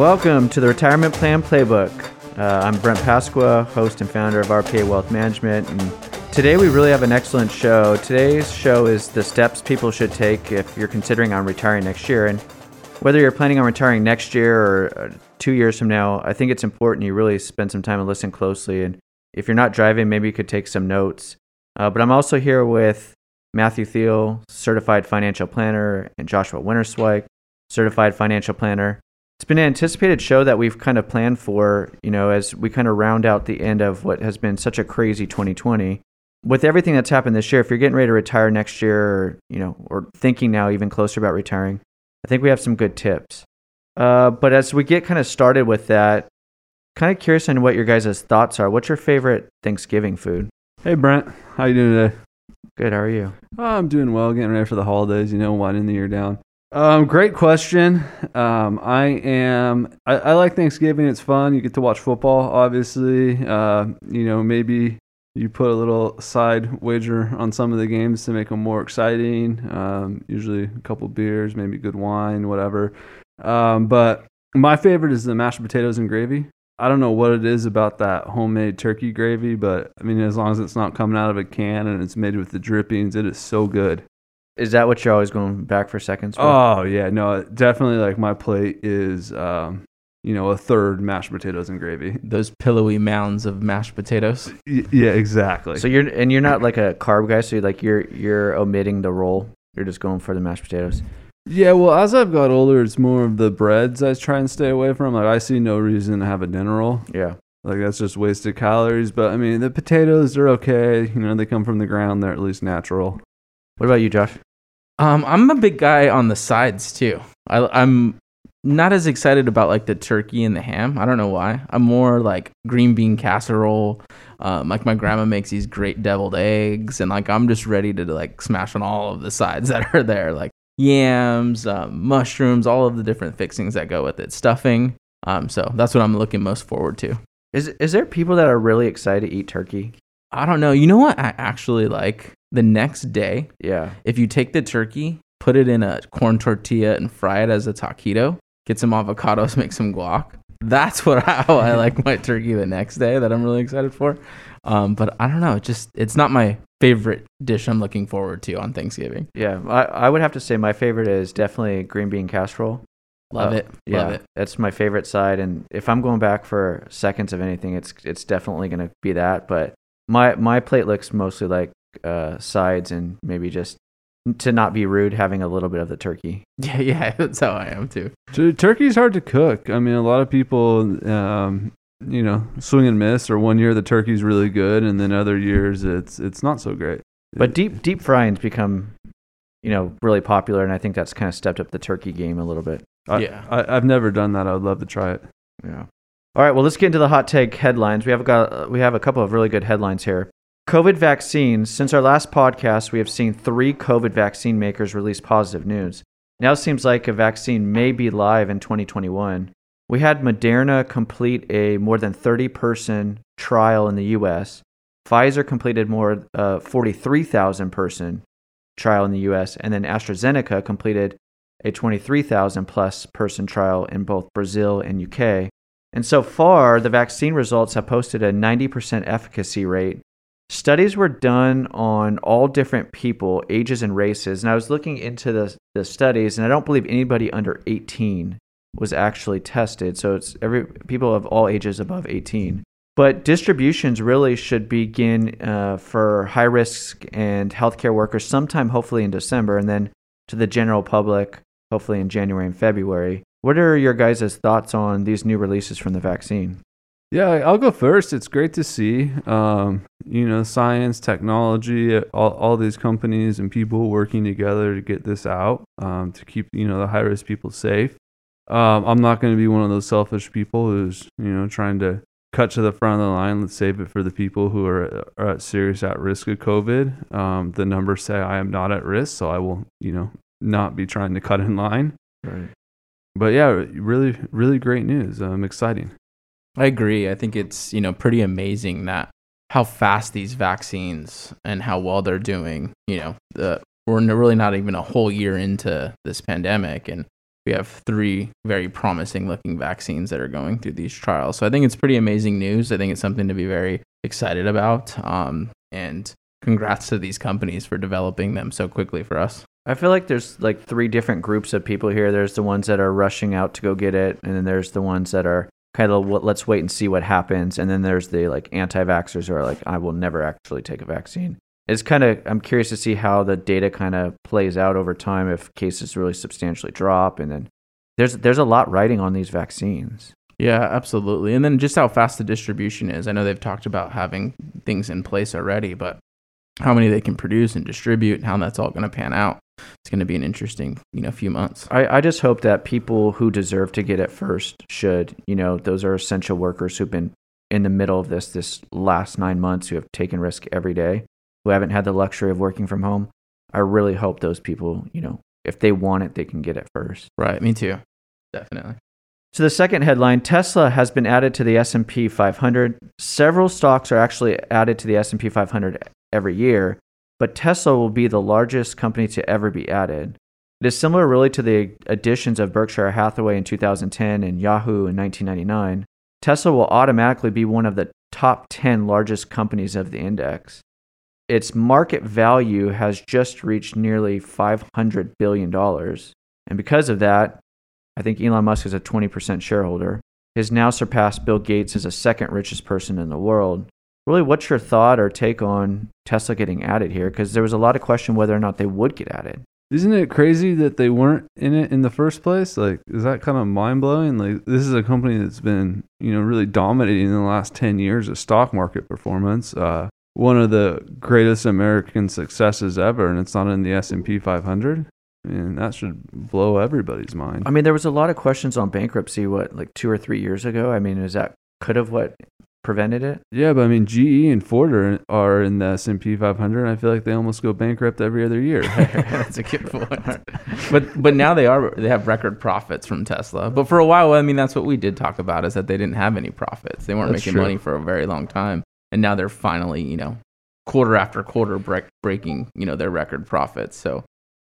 Welcome to the Retirement Plan Playbook. Uh, I'm Brent Pasqua, host and founder of RPA Wealth Management, and today we really have an excellent show. Today's show is the steps people should take if you're considering on retiring next year. And whether you're planning on retiring next year or uh, two years from now, I think it's important you really spend some time and listen closely. And if you're not driving, maybe you could take some notes. Uh, but I'm also here with Matthew Thiel, certified financial planner, and Joshua Winterswike, certified financial planner. It's been an anticipated show that we've kind of planned for, you know, as we kind of round out the end of what has been such a crazy 2020. With everything that's happened this year, if you're getting ready to retire next year, or, you know, or thinking now even closer about retiring, I think we have some good tips. Uh, but as we get kind of started with that, kind of curious on what your guys' thoughts are. What's your favorite Thanksgiving food? Hey Brent, how you doing today? Good. How are you? Oh, I'm doing well, getting ready for the holidays. You know, winding the year down. Um, great question. Um, I am. I, I like Thanksgiving. It's fun. You get to watch football. Obviously, uh, you know, maybe you put a little side wager on some of the games to make them more exciting. Um, usually a couple beers, maybe good wine, whatever. Um, but my favorite is the mashed potatoes and gravy. I don't know what it is about that homemade turkey gravy, but I mean, as long as it's not coming out of a can and it's made with the drippings, it is so good. Is that what you're always going back for seconds? With? Oh yeah, no, definitely. Like my plate is, um, you know, a third mashed potatoes and gravy. Those pillowy mounds of mashed potatoes. Y- yeah, exactly. So you're and you're not like a carb guy. So you're like you're you're omitting the roll. You're just going for the mashed potatoes. yeah, well, as I've got older, it's more of the breads I try and stay away from. Like I see no reason to have a dinner roll. Yeah. Like that's just wasted calories. But I mean, the potatoes are okay. You know, they come from the ground. They're at least natural. What about you, Josh? Um, I'm a big guy on the sides too. I, I'm not as excited about like the turkey and the ham. I don't know why. I'm more like green bean casserole. Um, like my grandma makes these great deviled eggs, and like I'm just ready to like smash on all of the sides that are there, like yams, um, mushrooms, all of the different fixings that go with it, stuffing. Um, so that's what I'm looking most forward to. Is is there people that are really excited to eat turkey? I don't know. You know what I actually like? The next day, Yeah. if you take the turkey, put it in a corn tortilla and fry it as a taquito, get some avocados, make some guac. That's what how I like my turkey the next day that I'm really excited for. Um, but I don't know, it just it's not my favorite dish I'm looking forward to on Thanksgiving. Yeah. I, I would have to say my favorite is definitely green bean casserole. Love Uh, it. Yeah, Love it. that's my favorite side. And if I'm going back for seconds of anything, it's it's definitely going to be that. But my my plate looks mostly like uh, sides and maybe just to not be rude, having a little bit of the turkey. Yeah, yeah, that's how I am too. Tur- Turkey's hard to cook. I mean, a lot of people, um, you know, swing and miss. Or one year the turkey's really good, and then other years it's it's not so great. But deep deep frying's become, you know, really popular, and I think that's kind of stepped up the turkey game a little bit. I, Yeah. I, I've never done that. I would love to try it. Yeah. All right. Well, let's get into the hot take headlines. We have got we have a couple of really good headlines here. COVID vaccines. Since our last podcast, we have seen three COVID vaccine makers release positive news. Now it seems like a vaccine may be live in 2021. We had Moderna complete a more than 30 person trial in the U.S. Pfizer completed more uh, 43,000 person trial in the U.S. and then AstraZeneca completed a 23,000 plus person trial in both Brazil and UK. And so far, the vaccine results have posted a 90% efficacy rate. Studies were done on all different people, ages, and races. And I was looking into the, the studies, and I don't believe anybody under 18 was actually tested. So it's every people of all ages above 18. But distributions really should begin uh, for high risk and healthcare workers sometime, hopefully in December, and then to the general public, hopefully in January and February. What are your guys' thoughts on these new releases from the vaccine? Yeah, I'll go first. It's great to see, um, you know, science, technology, all, all these companies and people working together to get this out um, to keep, you know, the high risk people safe. Um, I'm not going to be one of those selfish people who's, you know, trying to cut to the front of the line. Let's save it for the people who are, are at serious at risk of COVID. Um, the numbers say I am not at risk, so I will, you know, not be trying to cut in line. Right. But yeah, really, really great news. Um, exciting. I agree. I think it's, you know, pretty amazing that how fast these vaccines and how well they're doing, you know, the, we're really not even a whole year into this pandemic and we have three very promising looking vaccines that are going through these trials. So I think it's pretty amazing news. I think it's something to be very excited about. Um, and congrats to these companies for developing them so quickly for us. I feel like there's like three different groups of people here. There's the ones that are rushing out to go get it, and then there's the ones that are kind of let's wait and see what happens, and then there's the like anti-vaxxers who are like I will never actually take a vaccine. It's kind of I'm curious to see how the data kind of plays out over time if cases really substantially drop, and then there's there's a lot riding on these vaccines. Yeah, absolutely. And then just how fast the distribution is. I know they've talked about having things in place already, but how many they can produce and distribute and how that's all going to pan out. It's going to be an interesting, you know, few months. I, I just hope that people who deserve to get it first should, you know, those are essential workers who've been in the middle of this this last nine months who have taken risk every day, who haven't had the luxury of working from home. I really hope those people, you know, if they want it, they can get it first. Right. Me too. Definitely. So the second headline, Tesla has been added to the S&P 500. Several stocks are actually added to the S&P 500 every year, but Tesla will be the largest company to ever be added. It is similar really to the additions of Berkshire Hathaway in 2010 and Yahoo in 1999. Tesla will automatically be one of the top 10 largest companies of the index. Its market value has just reached nearly $500 billion. And because of that, I think Elon Musk is a 20% shareholder, has now surpassed Bill Gates as the second richest person in the world really what's your thought or take on Tesla getting added here? Because there was a lot of question whether or not they would get added. Isn't it crazy that they weren't in it in the first place? Like, is that kind of mind blowing? Like, this is a company that's been, you know, really dominating in the last 10 years of stock market performance. Uh, one of the greatest American successes ever, and it's not in the S&P 500. And that should blow everybody's mind. I mean, there was a lot of questions on bankruptcy, what, like two or three years ago? I mean, is that could have what prevented it. Yeah, but I mean, GE and Ford are, are in the S and P 500. I feel like they almost go bankrupt every other year. That's a good point. but but now they are they have record profits from Tesla. But for a while, I mean, that's what we did talk about is that they didn't have any profits. They weren't that's making true. money for a very long time, and now they're finally you know quarter after quarter break, breaking you know their record profits. So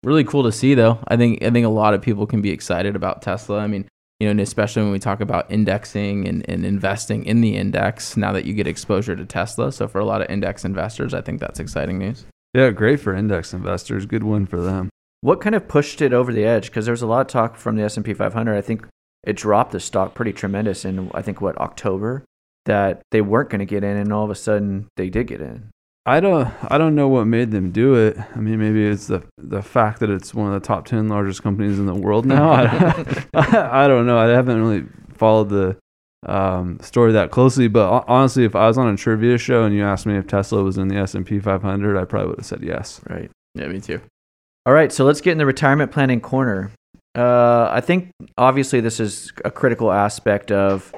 really cool to see though. I think I think a lot of people can be excited about Tesla. I mean, you know, and especially when we talk about indexing and, and investing in the index now that you get exposure to Tesla. So for a lot of index investors, I think that's exciting news. Yeah, great for index investors. Good one for them. What kind of pushed it over the edge? Because there was a lot of talk from the S&P 500. I think it dropped the stock pretty tremendous in, I think, what, October? That they weren't going to get in, and all of a sudden they did get in. I don't I don't know what made them do it. I mean, maybe it's the the fact that it's one of the top ten largest companies in the world now. I, I, I don't know. I haven't really followed the um, story that closely, but honestly, if I was on a trivia show and you asked me if Tesla was in the S and P 500, I probably would have said yes. Right. Yeah, me too. All right, so let's get in the retirement planning corner. Uh, I think obviously this is a critical aspect of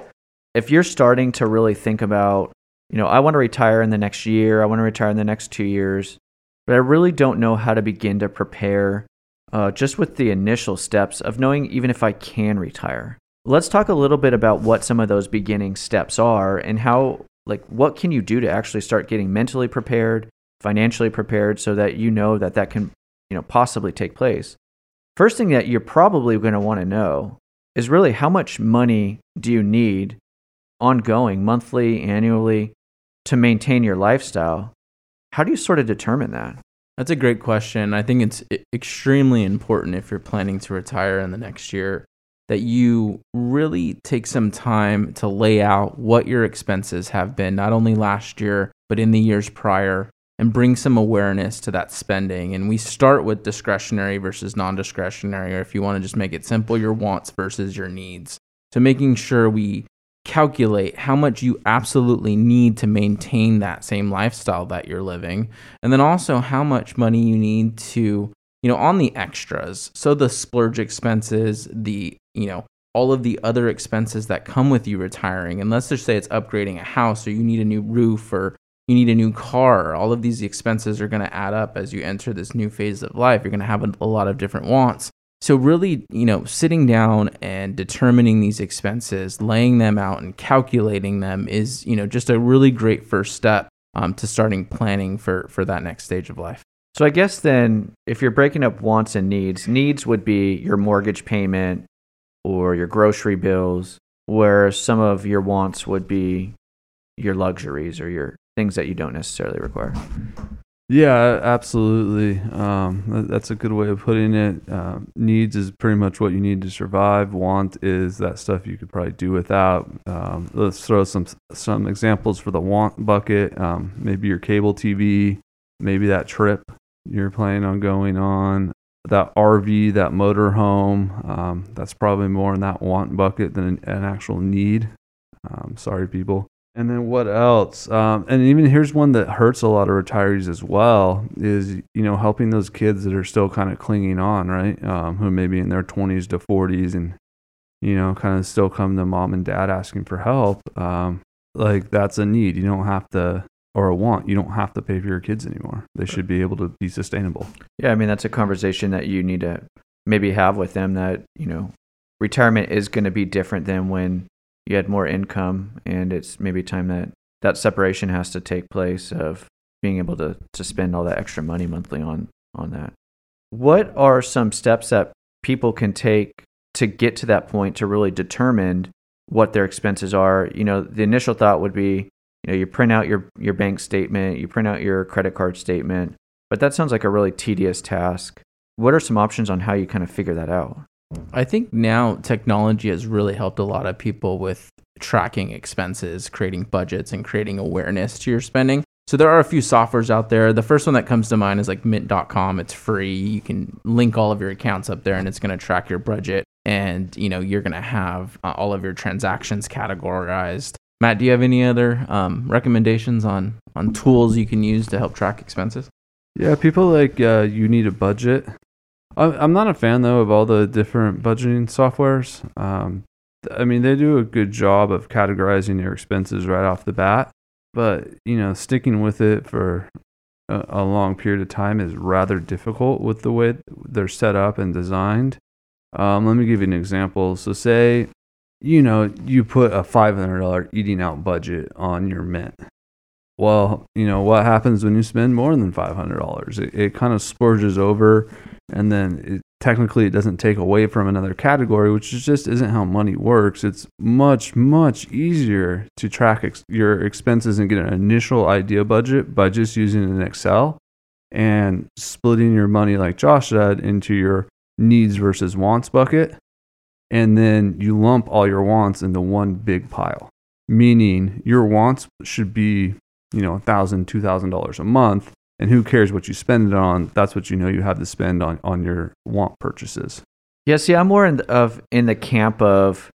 if you're starting to really think about you know, I want to retire in the next year, I want to retire in the next two years, but I really don't know how to begin to prepare uh, just with the initial steps of knowing even if I can retire. Let's talk a little bit about what some of those beginning steps are and how, like, what can you do to actually start getting mentally prepared, financially prepared, so that you know that that can, you know, possibly take place. First thing that you're probably going to want to know is really how much money do you need ongoing, monthly, annually, to maintain your lifestyle. How do you sort of determine that? That's a great question. I think it's extremely important if you're planning to retire in the next year that you really take some time to lay out what your expenses have been, not only last year, but in the years prior, and bring some awareness to that spending. And we start with discretionary versus non discretionary, or if you want to just make it simple, your wants versus your needs. So making sure we calculate how much you absolutely need to maintain that same lifestyle that you're living and then also how much money you need to you know on the extras. So the splurge expenses the you know all of the other expenses that come with you retiring. And let's just say it's upgrading a house or you need a new roof or you need a new car. All of these expenses are going to add up as you enter this new phase of life. You're going to have a, lot of different wants so really, you know, sitting down and determining these expenses, laying them out and calculating them is, you know, just a really great first step um, to starting planning for for that next stage of life. So I guess then, if you're breaking up wants and needs, needs would be your mortgage payment or your grocery bills, where some of your wants would be your luxuries or your things that you don't necessarily require. Yeah, absolutely. Um, that- that's a good way of putting it. Um, needs is pretty much what you need to survive. Want is that stuff you could probably do without. Um, let's throw some some examples for the want bucket. Um, maybe your cable TV, maybe that trip you're planning on going on, that RV, that motorhome. Um, that's probably more in that want bucket than an actual need. Um, sorry, people. And then what else? Um, and even here's one that hurts a lot of retirees as well is you know helping those kids that are still kind of clinging on, right? Um, who may be in their 20s to 40s and you know kind of still come to mom and dad asking for help. Um, like that's a need. You don't have to or a want. You don't have to pay for your kids anymore. They should be able to be sustainable. Yeah, I mean that's a conversation that you need to maybe have with them that, you know, retirement is going to be different than when you had more income and it's maybe time that that separation has to take place of being able to to spend all that extra money monthly on on that. What are some steps that people can take to get to that point to really determine what their expenses are? You know, the initial thought would be, you know, you print out your your bank statement, you print out your credit card statement, but that sounds like a really tedious task. What are some options on how you kind of figure that out? I think now technology has really helped a lot of people with tracking expenses, creating budgets, and creating awareness to your spending. So there are a few softwares out there. The first one that comes to mind is like mint.com. It's free. You can link all of your accounts up there and it's going to track your budget and, you know, you're going to have uh, all of your transactions categorized. Matt, do you have any other um, recommendations on on tools you can use to help track expenses? Yeah, people like uh, you need a budget. I'm not a fan though of all the different budgeting softwares. Um, I mean, they do a good job of categorizing your expenses right off the bat, but you know, sticking with it for a, a long period of time is rather difficult with the way they're set up and designed. Um, let me give you an example. So, say you know you put a $500 eating out budget on your mint. Well, you know what happens when you spend more than five hundred dollars? It, it kind of splurges over, and then it, technically it doesn't take away from another category, which just isn't how money works. It's much much easier to track ex- your expenses and get an initial idea budget by just using an Excel and splitting your money, like Josh said, into your needs versus wants bucket, and then you lump all your wants into one big pile. Meaning your wants should be you know, a thousand, two thousand dollars a month, and who cares what you spend it on? That's what you know you have to spend on on your want purchases. Yeah, see, I'm more in the, of in the camp of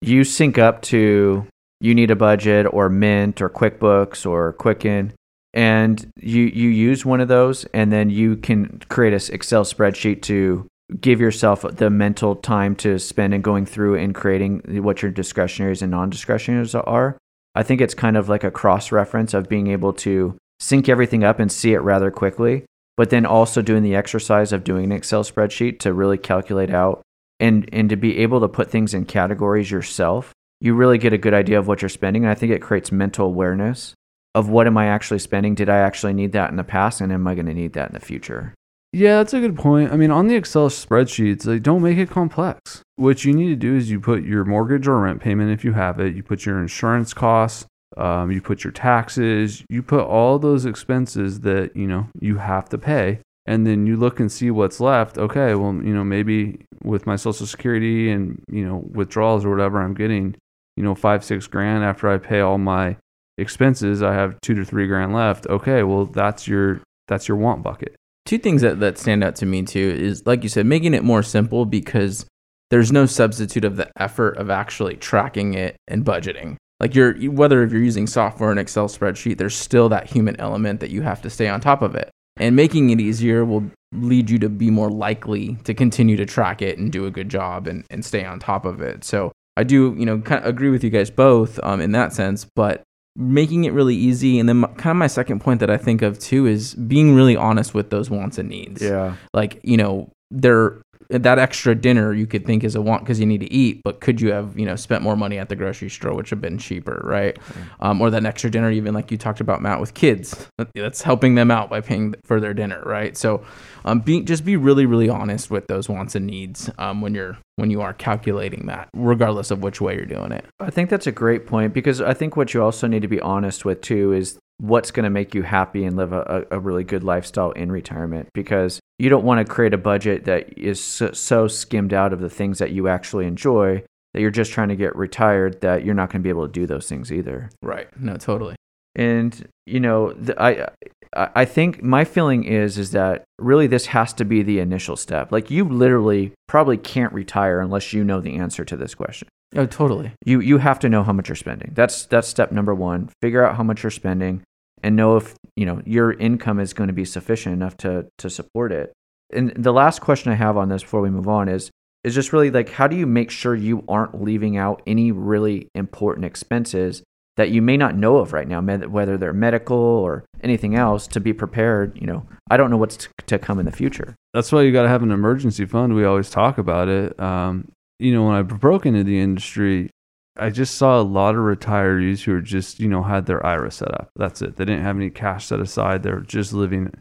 you sync up to you need a budget or Mint or QuickBooks or Quicken, and you you use one of those, and then you can create a Excel spreadsheet to give yourself the mental time to spend in going through and creating what your discretionaries and non-discretionaries are. I think it's kind of like a cross reference of being able to sync everything up and see it rather quickly, but then also doing the exercise of doing an Excel spreadsheet to really calculate out and and to be able to put things in categories yourself. You really get a good idea of what you're spending, and I think it creates mental awareness of what am I actually spending? Did I actually need that in the past, and am I going to need that in the future? Yeah, that's a good point. I mean, on the Excel spreadsheets, like, don't make it complex. What you need to do is you put your mortgage or rent payment if you have it, you put your insurance costs, um, you put your taxes, you put all those expenses that you know you have to pay, and then you look and see what's left. Okay, well, you know, maybe with my Social Security and you know withdrawals or whatever, I'm getting you know five six grand after I pay all my expenses. I have two to three grand left. Okay, well, that's your that's your want bucket. Two things that, that stand out to me too is like you said making it more simple because there's no substitute of the effort of actually tracking it and budgeting. Like you're whether if you're using software and excel spreadsheet there's still that human element that you have to stay on top of it. And making it easier will lead you to be more likely to continue to track it and do a good job and, and stay on top of it. So i do you know kind of agree with you guys both um, in that sense but making it really easy and then my, kind of my second point that i think of too is being really honest with those wants and needs Yeah. like you know they're that extra dinner you could think is a want because you need to eat, but could you have you know spent more money at the grocery store, which have been cheaper, right? Um, or that extra dinner, even like you talked about Matt with kids, that's helping them out by paying for their dinner, right? So, um, be just be really really honest with those wants and needs um, when you're when you are calculating that, regardless of which way you're doing it. I think that's a great point because I think what you also need to be honest with too is what's going to make you happy and live a, a really good lifestyle in retirement because you don't want to create a budget that is so, skimmed out of the things that you actually enjoy that you're just trying to get retired that you're not going to be able to do those things either. Right. No, totally. And you know, the, I I think my feeling is is that really this has to be the initial step. Like you literally probably can't retire unless you know the answer to this question. Oh, totally. You you have to know how much you're spending. That's that's step number 1. Figure out how much you're spending and know if, you know, your income is going to be sufficient enough to to support it. And the last question I have on this before we move on is is just really like how do you make sure you aren't leaving out any really important expenses that you may not know of right now, whether they're medical or anything else, to be prepared. You know, I don't know what's to come in the future. That's why you got to have an emergency fund. We always talk about it. Um, you know, when I broke into the industry, I just saw a lot of retirees who are just, you know, had their IRA set up. That's it. They didn't have any cash set aside. They're just living,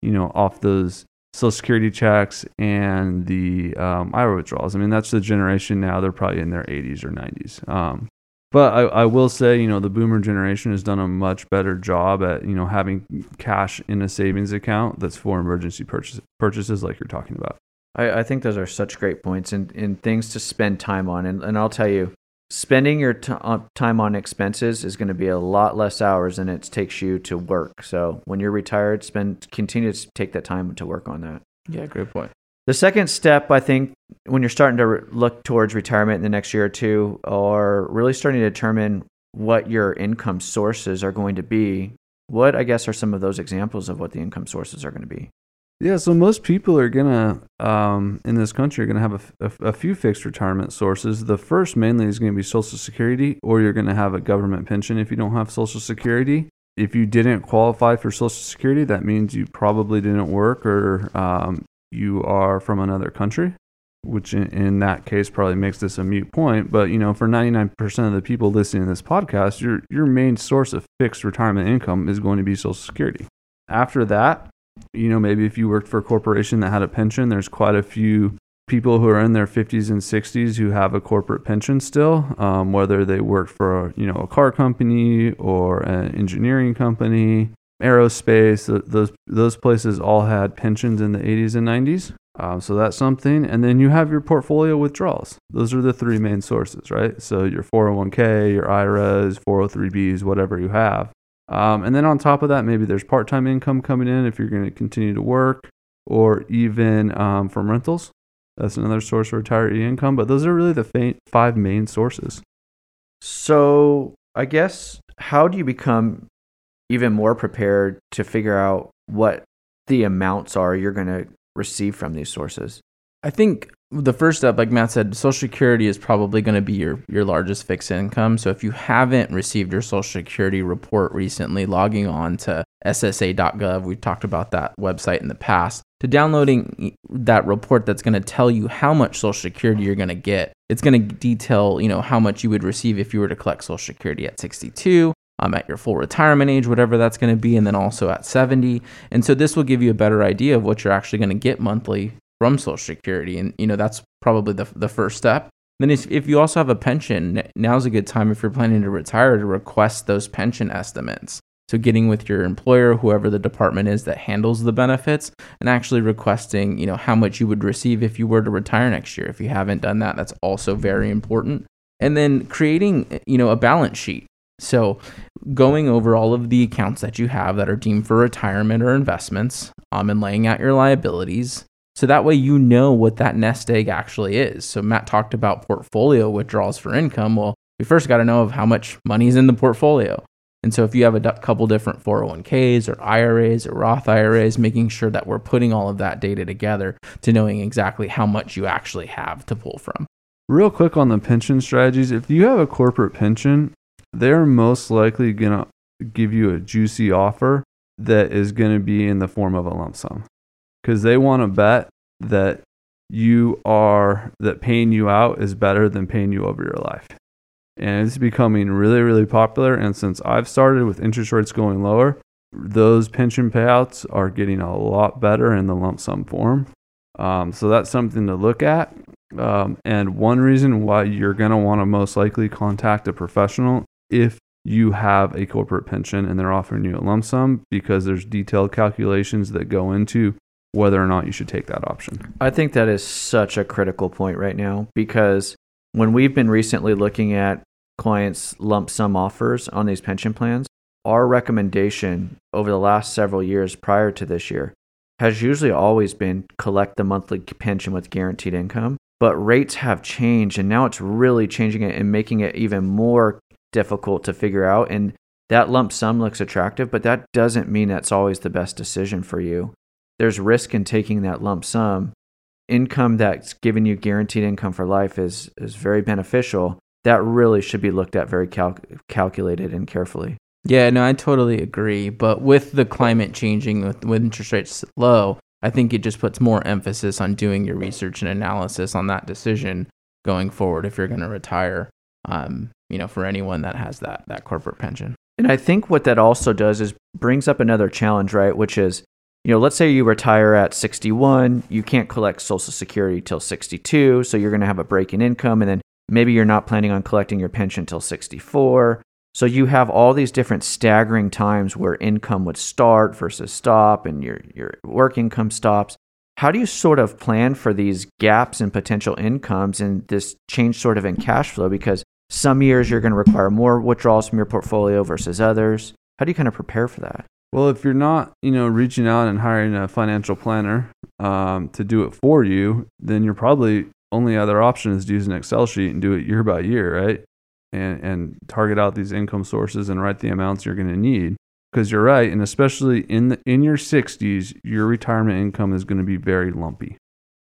you know, off those Social Security checks and the um, IRA withdrawals. I mean, that's the generation now. They're probably in their 80s or 90s. Um, but I, I will say, you know, the boomer generation has done a much better job at, you know, having cash in a savings account that's for emergency purchase, purchases like you're talking about. I, I think those are such great points and, and things to spend time on. And, and I'll tell you, spending your t- uh, time on expenses is going to be a lot less hours than it takes you to work. So when you're retired, spend continue to take that time to work on that. Yeah, great point. The second step, I think, when you're starting to re- look towards retirement in the next year or two, are really starting to determine what your income sources are going to be. What, I guess, are some of those examples of what the income sources are going to be? Yeah, so most people are gonna um, in this country are gonna have a, a, a, few fixed retirement sources. The first mainly is to be Social Security, or you're to have a government pension if you don't have Social Security. If you didn't qualify for Social Security, that means you probably didn't work or um, you are from another country, which in, in, that case probably makes this a mute point. But you know, for 99% of the people listening to this podcast, your your main source of fixed retirement income is going to be Social Security. After that, you know, maybe if you worked for a corporation that had a pension, there's quite a few people who are in their 50s and 60s who have a corporate pension still, um, whether they work for you know a car company or an engineering company aerospace, those those places all had pensions in the 80s and 90s. Um, so that's something. And then you have your portfolio withdrawals. Those are the three main sources, right? So your 401k, your IRAs, 403bs, whatever you have. Um, and then on top of that, maybe there's part time income coming in if you're going to continue to work, or even um, from rentals. That's another source of retiree income. But those are really the five main sources. So I guess how do you become even more prepared to figure out what the amounts are you're going to receive from these sources. I think the first step, like Matt said, Social Security is probably going to be your, your largest fixed income. So if you haven't received your Social Security report recently, logging on to SSA.gov, we've talked about that website in the past, to downloading that report that's going to tell you how much Social Security you're going to get. It's going to detail, you know, how much you would receive if you were to collect Social Security at 62, um, at your full retirement age, whatever that's going to be, and then also at 70. And so this will give you a better idea of what you're actually going to get monthly from Social Security. And, you know, that's probably the, the first step. Then if, if you also have a pension, now's a good time if you're planning to retire to request those pension estimates. So getting with your employer, whoever the department is that handles the benefits, and actually requesting, you know, how much you would receive if you were to retire next year. If you haven't done that, that's also very important. And then creating, you know, a balance sheet. So, going over all of the accounts that you have that are deemed for retirement or investments, um, and laying out your liabilities. So that way you know what that nest egg actually is. So Matt talked about portfolio withdrawals for income. Well, we first got to know of how much money is in the portfolio. And so if you have a couple different 401ks or IRAs or Roth IRAs, making sure that we're putting all of that data together to knowing exactly how much you actually have to pull from. Real quick on the pension strategies, if you have a corporate pension, they're most likely going to give you a juicy offer that is going to be in the form of a lump sum because they want to bet that you are that paying you out is better than paying you over your life. And it's becoming really, really popular. And since I've started with interest rates going lower, those pension payouts are getting a lot better in the lump sum form. Um, so that's something to look at. Um, and one reason why you're going to want to most likely contact a professional if you have a corporate pension and they're offering you a lump sum because there's detailed calculations that go into whether or not you should take that option. I think that is such a critical point right now because when we've been recently looking at clients' lump sum offers on these pension plans, our recommendation over the last several years prior to this year has usually always been collect the monthly pension with guaranteed income. But rates have changed, and now it's really changing it and making it even more difficult to figure out. And that lump sum looks attractive, but that doesn't mean that's always the best decision for you. There's risk in taking that lump sum. Income that's giving you guaranteed income for life is, is very beneficial. That really should be looked at very cal- calculated and carefully. Yeah, no, I totally agree. But with the climate changing, with, with interest rates low, I think it just puts more emphasis on doing your research and analysis on that decision going forward if you're going to retire. Um, you know, for anyone that has that that corporate pension. And I think what that also does is brings up another challenge, right? Which is, you know, let's say you retire at 61, you can't collect Social Security till 62, so you're going to have a break in income, and then maybe you're not planning on collecting your pension till 64. So you have all these different staggering times where income would start versus stop and your, your work income stops. How do you sort of plan for these gaps in potential incomes and this change sort of in cash flow? Because some years you're going to require more withdrawals from your portfolio versus others. How do you kind of prepare for that? Well, if you're not, you know, reaching out and hiring a financial planner um, to do it for you, then your probably only other option is to use an Excel sheet and do it year by year, right? and, and target out these income sources and write the amounts you're going to need. Because you're right, and especially in the, in your 60s, your retirement income is going to be very lumpy.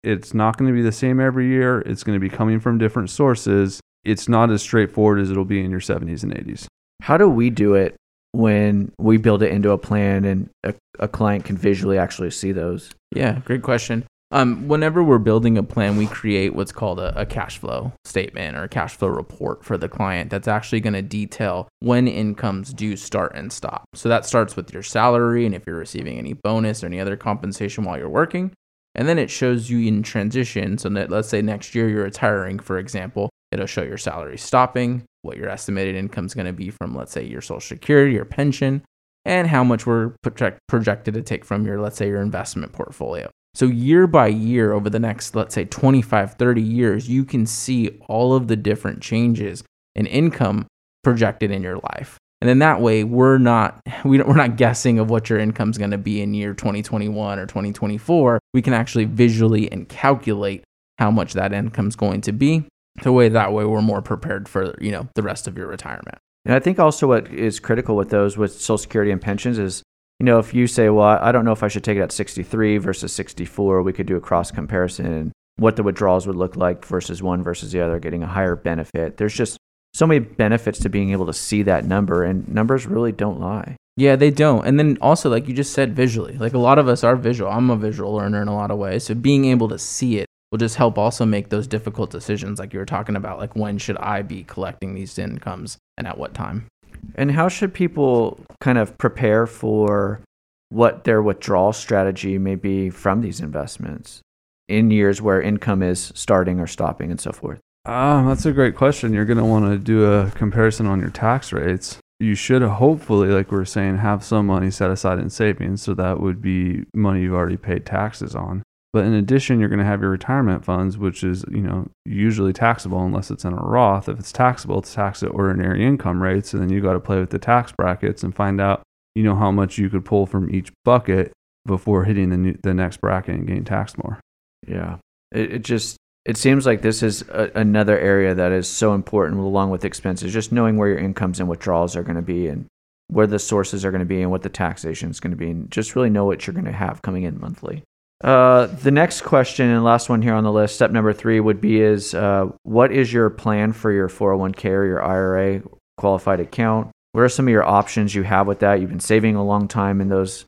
It's not going to be the same every year. It's going to be coming from different sources. It's not as straightforward as it'll be in your 70s and 80s. How do we do it when we build it into a plan and a, a client can visually actually see those? Yeah, great question. Um, whenever we're building a plan, we create what's called a, a, cash flow statement or a cash flow report for the client that's actually going to detail when incomes do start and stop. So that starts with your salary and if you're receiving any bonus or any other compensation while you're working. And then it shows you in transition. So let's say next year you're retiring, for example, it'll show your salary stopping, what your estimated income is going to be from, let's say, your social security, your pension, and how much we're project- projected to take from your, let's say, your investment portfolio. So, year by year, over the next, let's say, 25, 30 years, you can see all of the different changes in income projected in your life. And then that way, we're not we don't, we're not guessing of what your income is going to be in year 2021 or 2024. We can actually visually and calculate how much that income is going to be. So way that way, we're more prepared for you know the rest of your retirement. And I think also what is critical with those with Social Security and pensions is you know, if you say, well, I don't know if I should take it at 63 versus 64, we could do a cross comparison what the withdrawals would look like versus one versus the other, getting a higher benefit. There's just so many benefits to being able to see that number, and numbers really don't lie. Yeah, they don't. And then also, like you just said, visually. Like a lot of us are visual. I'm a visual learner in a lot of ways. So being able to see it will just help also make those difficult decisions, like you were talking about. Like when should I be collecting these incomes and at what time? And how should people kind of prepare for what their withdrawal strategy may be from these investments in years where income is starting or stopping and so forth? Ah, that's a great question. You're going to want to do a comparison on your tax rates. You should hopefully, like we are saying, have some money set aside in savings. So that would be money you've already paid taxes on. But in addition, you're going to have your retirement funds, which is, you know, usually taxable unless it's in a Roth. If it's taxable, it's taxed at ordinary income rates. And then you got to play with the tax brackets and find out, you know, how much you could pull from each bucket before hitting the new, the next bracket and getting taxed more. Yeah. It, it just, it seems like this is a, another area that is so important along with expenses, just knowing where your incomes and withdrawals are going to be and where the sources are going to be and what the taxation is going to be. And just really know what you're going to have coming in monthly. Uh, the next question and last one here on the list, step number three, would be: is uh, what is your plan for your 401k or your IRA qualified account? What are some of your options you have with that? You've been saving a long time in those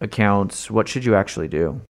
accounts. What should you actually do?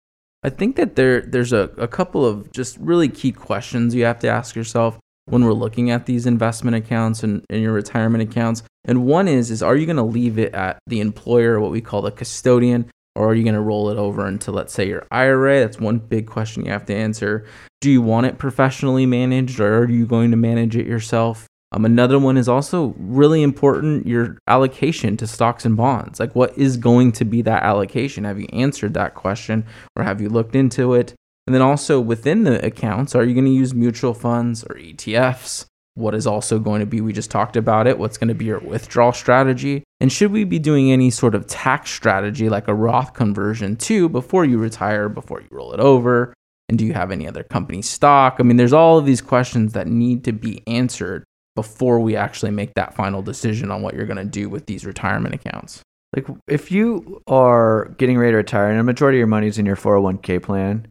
I think that there there's a, a couple of just really key questions you have to ask yourself when we're looking at these investment accounts and, and your retirement accounts. And one is is are you going to leave it at the employer, what we call the custodian, or are you going to roll it over into let's say your IRA? That's one big question you have to answer. Do you want it professionally managed or are you going to manage it yourself? Um, another one is also really important your allocation to stocks and bonds. Like, what is going to be that allocation? Have you answered that question or have you looked into it? And then also within the accounts, are you going to use mutual funds or ETFs? What is also going to be, we just talked about it, what's going to be your withdrawal strategy? And should we be doing any sort of tax strategy like a Roth conversion too before you retire, before you roll it over? And do you have any other company stock? I mean, there's all of these questions that need to be answered before we actually make that final decision on what you're going to do with these retirement accounts. Like if you are getting ready to retire and a majority of your money is in your 401k plan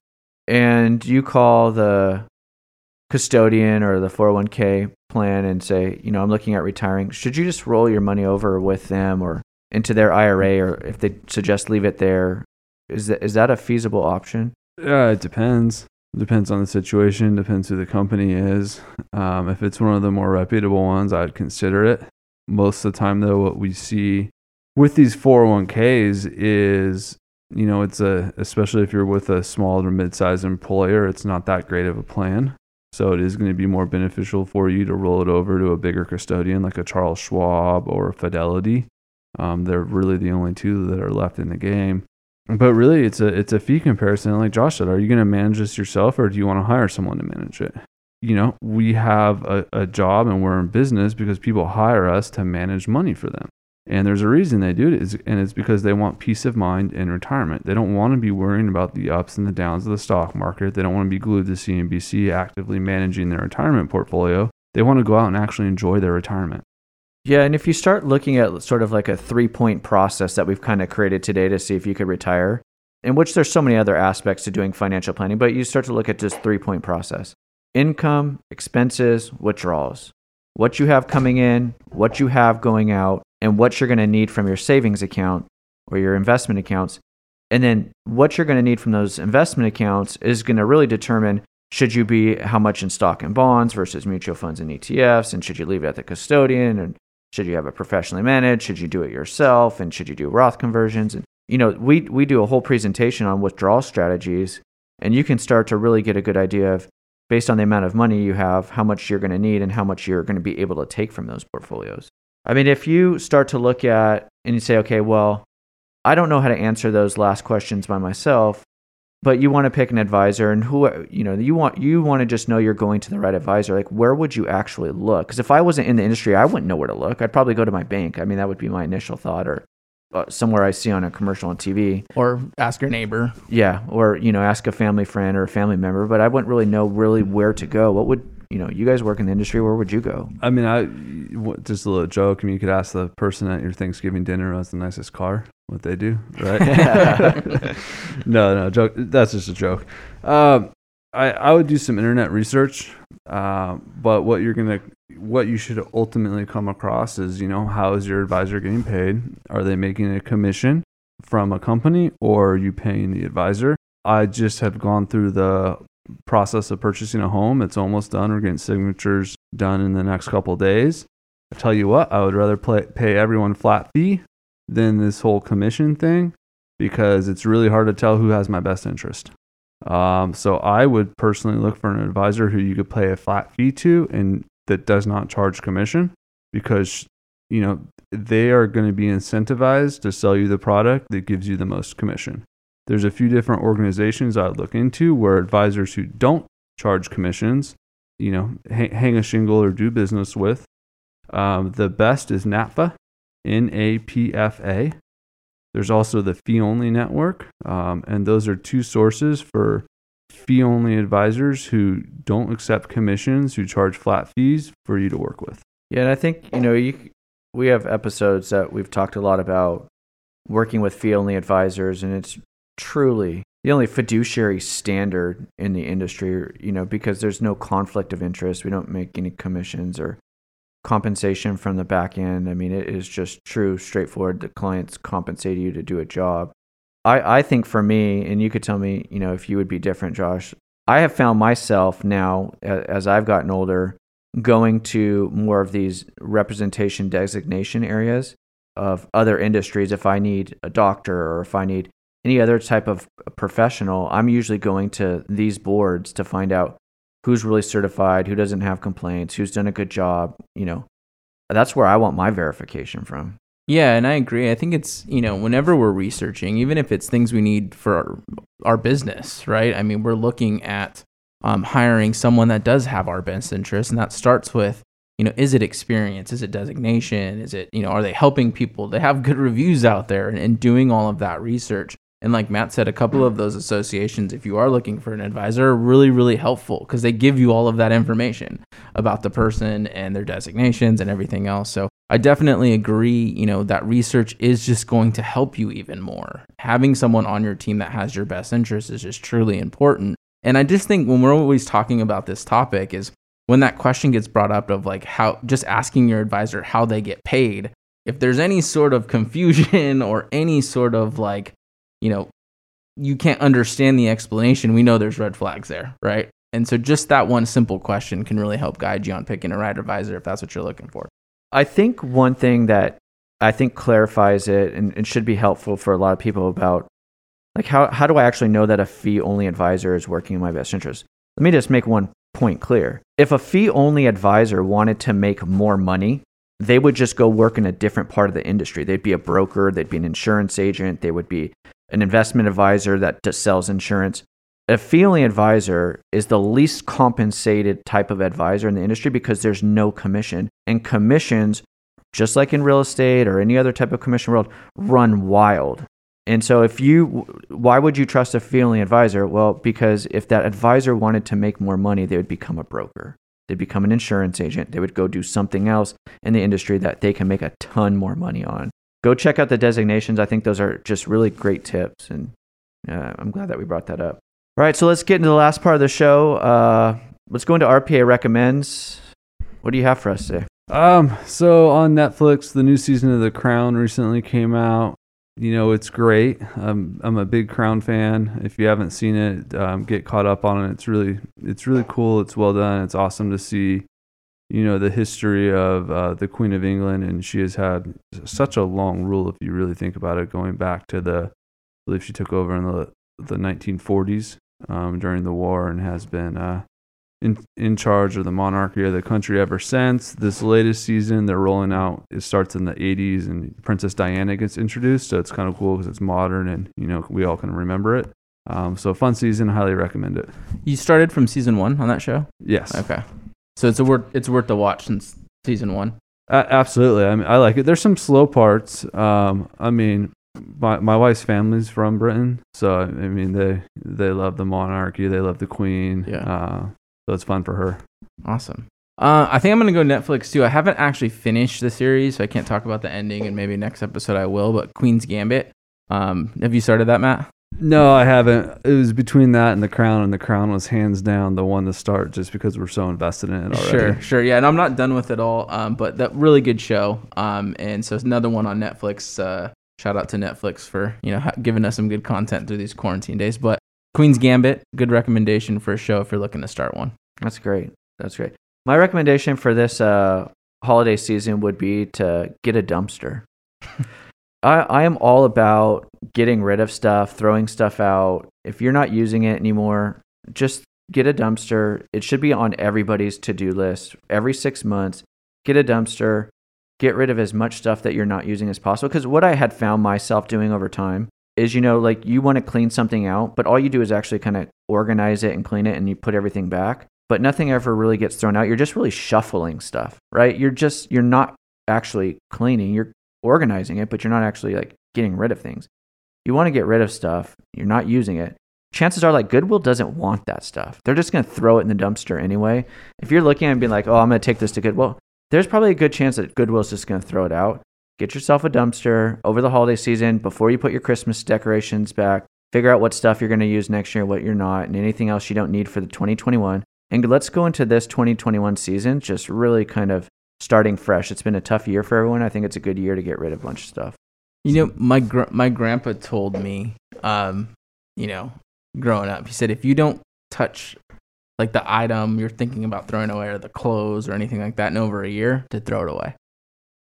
and you call the custodian or the 401k plan and say, you know, I'm looking at retiring, should you just roll your money over with them or into their IRA or if they suggest leave it there, is that is that a feasible option? Yeah, it depends. Depends on the situation. Depends who the company is. Um, if it's one of the more reputable ones, I'd consider it. Most of the time, though, what we see with these 401ks is, you know, it's a especially if you're with a small or mid-sized employer, it's not that great of a plan. So it is going to be more beneficial for you to roll it over to a bigger custodian like a Charles Schwab or Fidelity. Um, they're really the only two that are left in the game. But really, it's a it's a fee comparison. Like Josh said, are you going to manage this yourself, or do you want to hire someone to manage it? You know, we have a, a job and we're in business because people hire us to manage money for them. And there's a reason they do it, and it's because they want peace of mind in retirement. They don't want to be worrying about the ups and the downs of the stock market. They don't want to be glued to CNBC actively managing their retirement portfolio. They want to go out and actually enjoy their retirement. Yeah, and if you start looking at sort of like a three point process that we've kind of created today to see if you could retire, in which there's so many other aspects to doing financial planning, but you start to look at just three point process income, expenses, withdrawals. What you have coming in, what you have going out, and what you're going to need from your savings account or your investment accounts. And then what you're going to need from those investment accounts is going to really determine should you be how much in stock and bonds versus mutual funds and ETFs, and should you leave it at the custodian, and should you have it professionally managed? Should you do it yourself? And should you do Roth conversions? And you know, we we do a whole presentation on withdrawal strategies, and you can start to really get a good idea of based on the amount of money you have, how much you're going to need and how much you're going to be able to take from those portfolios. I mean, if you start to look at and you say, okay, well, I don't know how to answer those last questions by myself, but you want to pick an advisor and who you know you want you want to just know you're going to the right advisor like where would you actually look? Because if i wasn't in the industry i wouldn't know where to look. I'd probably go to my bank. I mean that would be my initial thought or uh, somewhere i see on a commercial on tv Or ask your neighbor. yeah or you know ask a family friend or a family member but i wouldn't really know really where to go. What would you know you guys work in the industry where would you go I mean, I just a little joke. I mean, you could ask the person at your Thanksgiving dinner who has the nicest car what they do, right? no, no, joke. That's just a joke. Um, I I would do some internet research, uh, but what you're gonna what you should ultimately come across is you know how is your advisor getting paid? Are they making a commission from a company or are you paying the advisor? I just have gone through the process of purchasing a home. It's almost done. We're getting signatures done in the next couple days. I tell you what, I would rather play, pay everyone flat fee than this whole commission thing because it's really hard to tell who has my best interest. Um, so I would personally look for an advisor who you could pay a flat fee to and that does not charge commission because you know they are going to be incentivized to sell you the product that gives you the most commission. There's a few different organizations I'd look into where advisors who don't charge commissions, you know, hang, hang a shingle or do business with. Um, the best is NAPFA, N A P F A. There's also the Fee Only Network, um, and those are two sources for fee only advisors who don't accept commissions, who charge flat fees for you to work with. Yeah, and I think you know you we have episodes that we've talked a lot about working with fee only advisors, and it's truly the only fiduciary standard in the industry. You know, because there's no conflict of interest. We don't make any commissions or compensation from the back end. I mean, it is just true, straightforward. The clients compensate you to do a job. I, I think for me, and you could tell me, you know, if you would be different, Josh. I have found myself now, as I've gotten older, going to more of these representation designation areas of other industries. If I need a doctor or if I need any other type of professional, I'm usually going to these boards to find out who's really certified, who doesn't have complaints, who's done a good job. You know, that's where I want my verification from. Yeah, and I agree. I think it's, you know, whenever we're researching, even if it's things we need for our, our business, right? I mean, we're looking at um, hiring someone that does have our best interest, and that starts with, you know, is it experience? Is it designation? Is it, you know, are they helping people? They have good reviews out there and, and doing all of that research. And like Matt said, a couple of those associations, if you are looking for an advisor, are really, really helpful because they give you all of that information about the person and their designations and everything else. So I definitely agree, you know, that research is just going to help you even more. Having someone on your team that has your best interest is just truly important. And I just think when we're always talking about this topic is when that question gets brought up of like how just asking your advisor how they get paid, if there's any sort of confusion or any sort of like you know, you can't understand the explanation, we know there's red flags there, right? And so just that one simple question can really help guide you on picking a right advisor if that's what you're looking for. I think one thing that I think clarifies it and, and should be helpful for a lot of people about like how, how do I actually know that a fee only advisor is working in my best interest? Let me just make one point clear. If a fee only advisor wanted to make more money, they would just go work in a different part of the industry. They'd be a broker, they'd be an insurance agent, they would be an investment advisor that sells insurance. A fee only advisor is the least compensated type of advisor in the industry because there's no commission. And commissions, just like in real estate or any other type of commission world, run wild. And so, if you, why would you trust a fee only advisor? Well, because if that advisor wanted to make more money, they would become a broker. They'd become an insurance agent. They would go do something else in the industry that they can make a ton more money on go check out the designations. I think those are just really great tips, and uh, I'm glad that we brought that up. All right, so let's get into the last part of the show. Uh, let's go into RPA recommends. What do you have for us today? Um, so on Netflix, the new season of The Crown recently came out. You know, it's great. I'm I'm a big Crown fan. If you haven't seen it, um, get caught up on it. It's really it's really cool. It's well done. It's awesome to see you know the history of uh, the Queen of England, and she has had such a long rule. If you really think about it, going back to the, I believe she took over in the the 1940s um, during the war, and has been uh, in in charge of the monarchy of the country ever since. This latest season, they're rolling out. It starts in the 80s, and Princess Diana gets introduced, so it's kind of cool because it's modern, and you know we all can remember it. Um, so fun season, highly recommend it. You started from season one on that show. Yes. Okay. So it's a worth it's worth the watch since season one. Uh, absolutely. I mean, I like it. There's some slow parts. Um, I mean, my my wife's family's from Britain, so I mean they they love the monarchy, they love the queen. Yeah. Uh, so it's fun for her. Awesome. Uh, I think I'm gonna go Netflix too. I haven't actually finished the series, so I can't talk about the ending, and maybe next episode I will. But Queen's Gambit. Um, have you started that, Matt? No, I haven't. It was between that and the Crown, and the Crown was hands down the one to start, just because we're so invested in it already. Sure, sure, yeah. And I'm not done with it all, um, but that really good show. Um, and so it's another one on Netflix. Uh, shout out to Netflix for you know giving us some good content through these quarantine days. But Queen's Gambit, good recommendation for a show if you're looking to start one. That's great. That's great. My recommendation for this uh, holiday season would be to get a dumpster. I, I am all about getting rid of stuff, throwing stuff out. If you're not using it anymore, just get a dumpster. It should be on everybody's to do list every six months. Get a dumpster, get rid of as much stuff that you're not using as possible. Because what I had found myself doing over time is, you know, like you want to clean something out, but all you do is actually kind of organize it and clean it and you put everything back. But nothing ever really gets thrown out. You're just really shuffling stuff, right? You're just, you're not actually cleaning. You're organizing it, but you're not actually like getting rid of things. You want to get rid of stuff, you're not using it. Chances are, like Goodwill doesn't want that stuff. They're just going to throw it in the dumpster anyway. If you're looking and being like, oh, I'm going to take this to Goodwill, there's probably a good chance that Goodwill's just going to throw it out. Get yourself a dumpster over the holiday season before you put your Christmas decorations back. Figure out what stuff you're going to use next year, what you're not, and anything else you don't need for the 2021. And let's go into this 2021 season just really kind of starting fresh. It's been a tough year for everyone. I think it's a good year to get rid of a bunch of stuff. You know, my gr- my grandpa told me um, you know, growing up. He said if you don't touch like the item you're thinking about throwing away or the clothes or anything like that in over a year, to throw it away.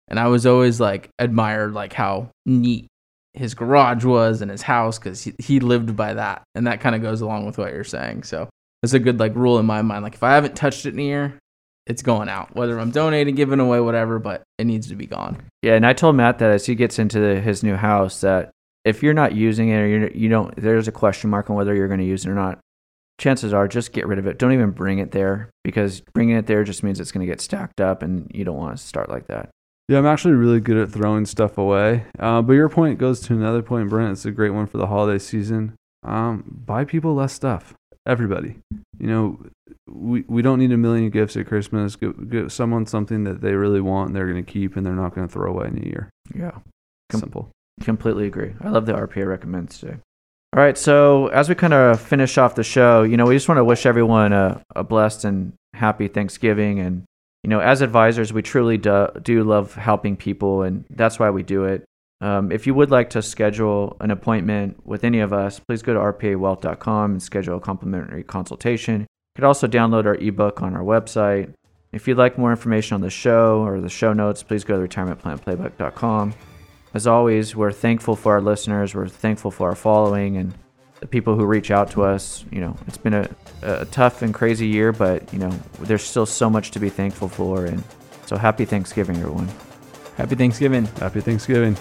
And I was always like admired like how neat his garage was and his house because he, he lived by that. And that kind of goes along with what you're saying. So it's a good like rule in my mind. Like if I haven't touched it in a year, it's going out. Whether I'm donating, giving away, whatever, but it needs to be gone. Yeah, and I told Matt that as he gets into the, his new house, that if you're not using it or you're, you don't, there's a question mark on whether you're going to use it or not. Chances are, just get rid of it. Don't even bring it there because bringing it there just means it's going to get stacked up, and you don't want to start like that. Yeah, I'm actually really good at throwing stuff away. Uh, but your point goes to another point, Brent. It's a great one for the holiday season. Um, buy people less stuff. Everybody. You know, we, we don't need a million gifts at Christmas. Give, give someone something that they really want and they're going to keep and they're not going to throw away in a year. Yeah, Com- Simple. completely agree. I love the RPA recommends today. All right, so as we kind of finish off the show, you know, we just want to wish everyone a, a blessed and happy Thanksgiving. And, you know, as advisors, we truly do, do love helping people, and that's why we do it. Um, if you would like to schedule an appointment with any of us, please go to rpawealth.com and schedule a complimentary consultation. You could also download our ebook on our website. If you'd like more information on the show or the show notes, please go to retirementplanplaybook.com. As always, we're thankful for our listeners. We're thankful for our following and the people who reach out to us. You know, it's been a, a tough and crazy year, but, you know, there's still so much to be thankful for. And so happy Thanksgiving, everyone. Happy Thanksgiving. Happy Thanksgiving.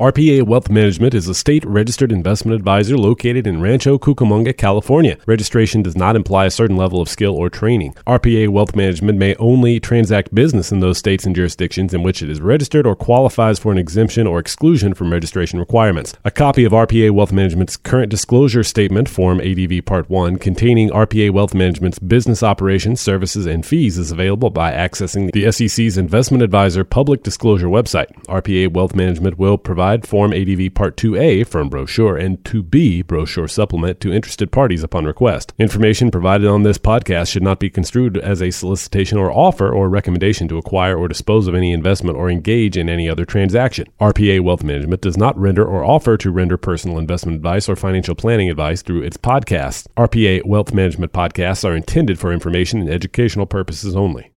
RPA Wealth Management is a state registered investment advisor located in Rancho Cucamonga, California. Registration does not imply a certain level of skill or training. RPA Wealth Management may only transact business in those states and jurisdictions in which it is registered or qualifies for an exemption or exclusion from registration requirements. A copy of RPA Wealth Management's current disclosure statement, Form ADV Part 1, containing RPA Wealth Management's business operations, services, and fees is available by accessing the SEC's Investment Advisor public disclosure website. RPA Wealth Management will provide Form ADV Part 2A from brochure and 2B brochure supplement to interested parties upon request. Information provided on this podcast should not be construed as a solicitation or offer or recommendation to acquire or dispose of any investment or engage in any other transaction. RPA Wealth Management does not render or offer to render personal investment advice or financial planning advice through its podcasts. RPA Wealth Management podcasts are intended for information and educational purposes only.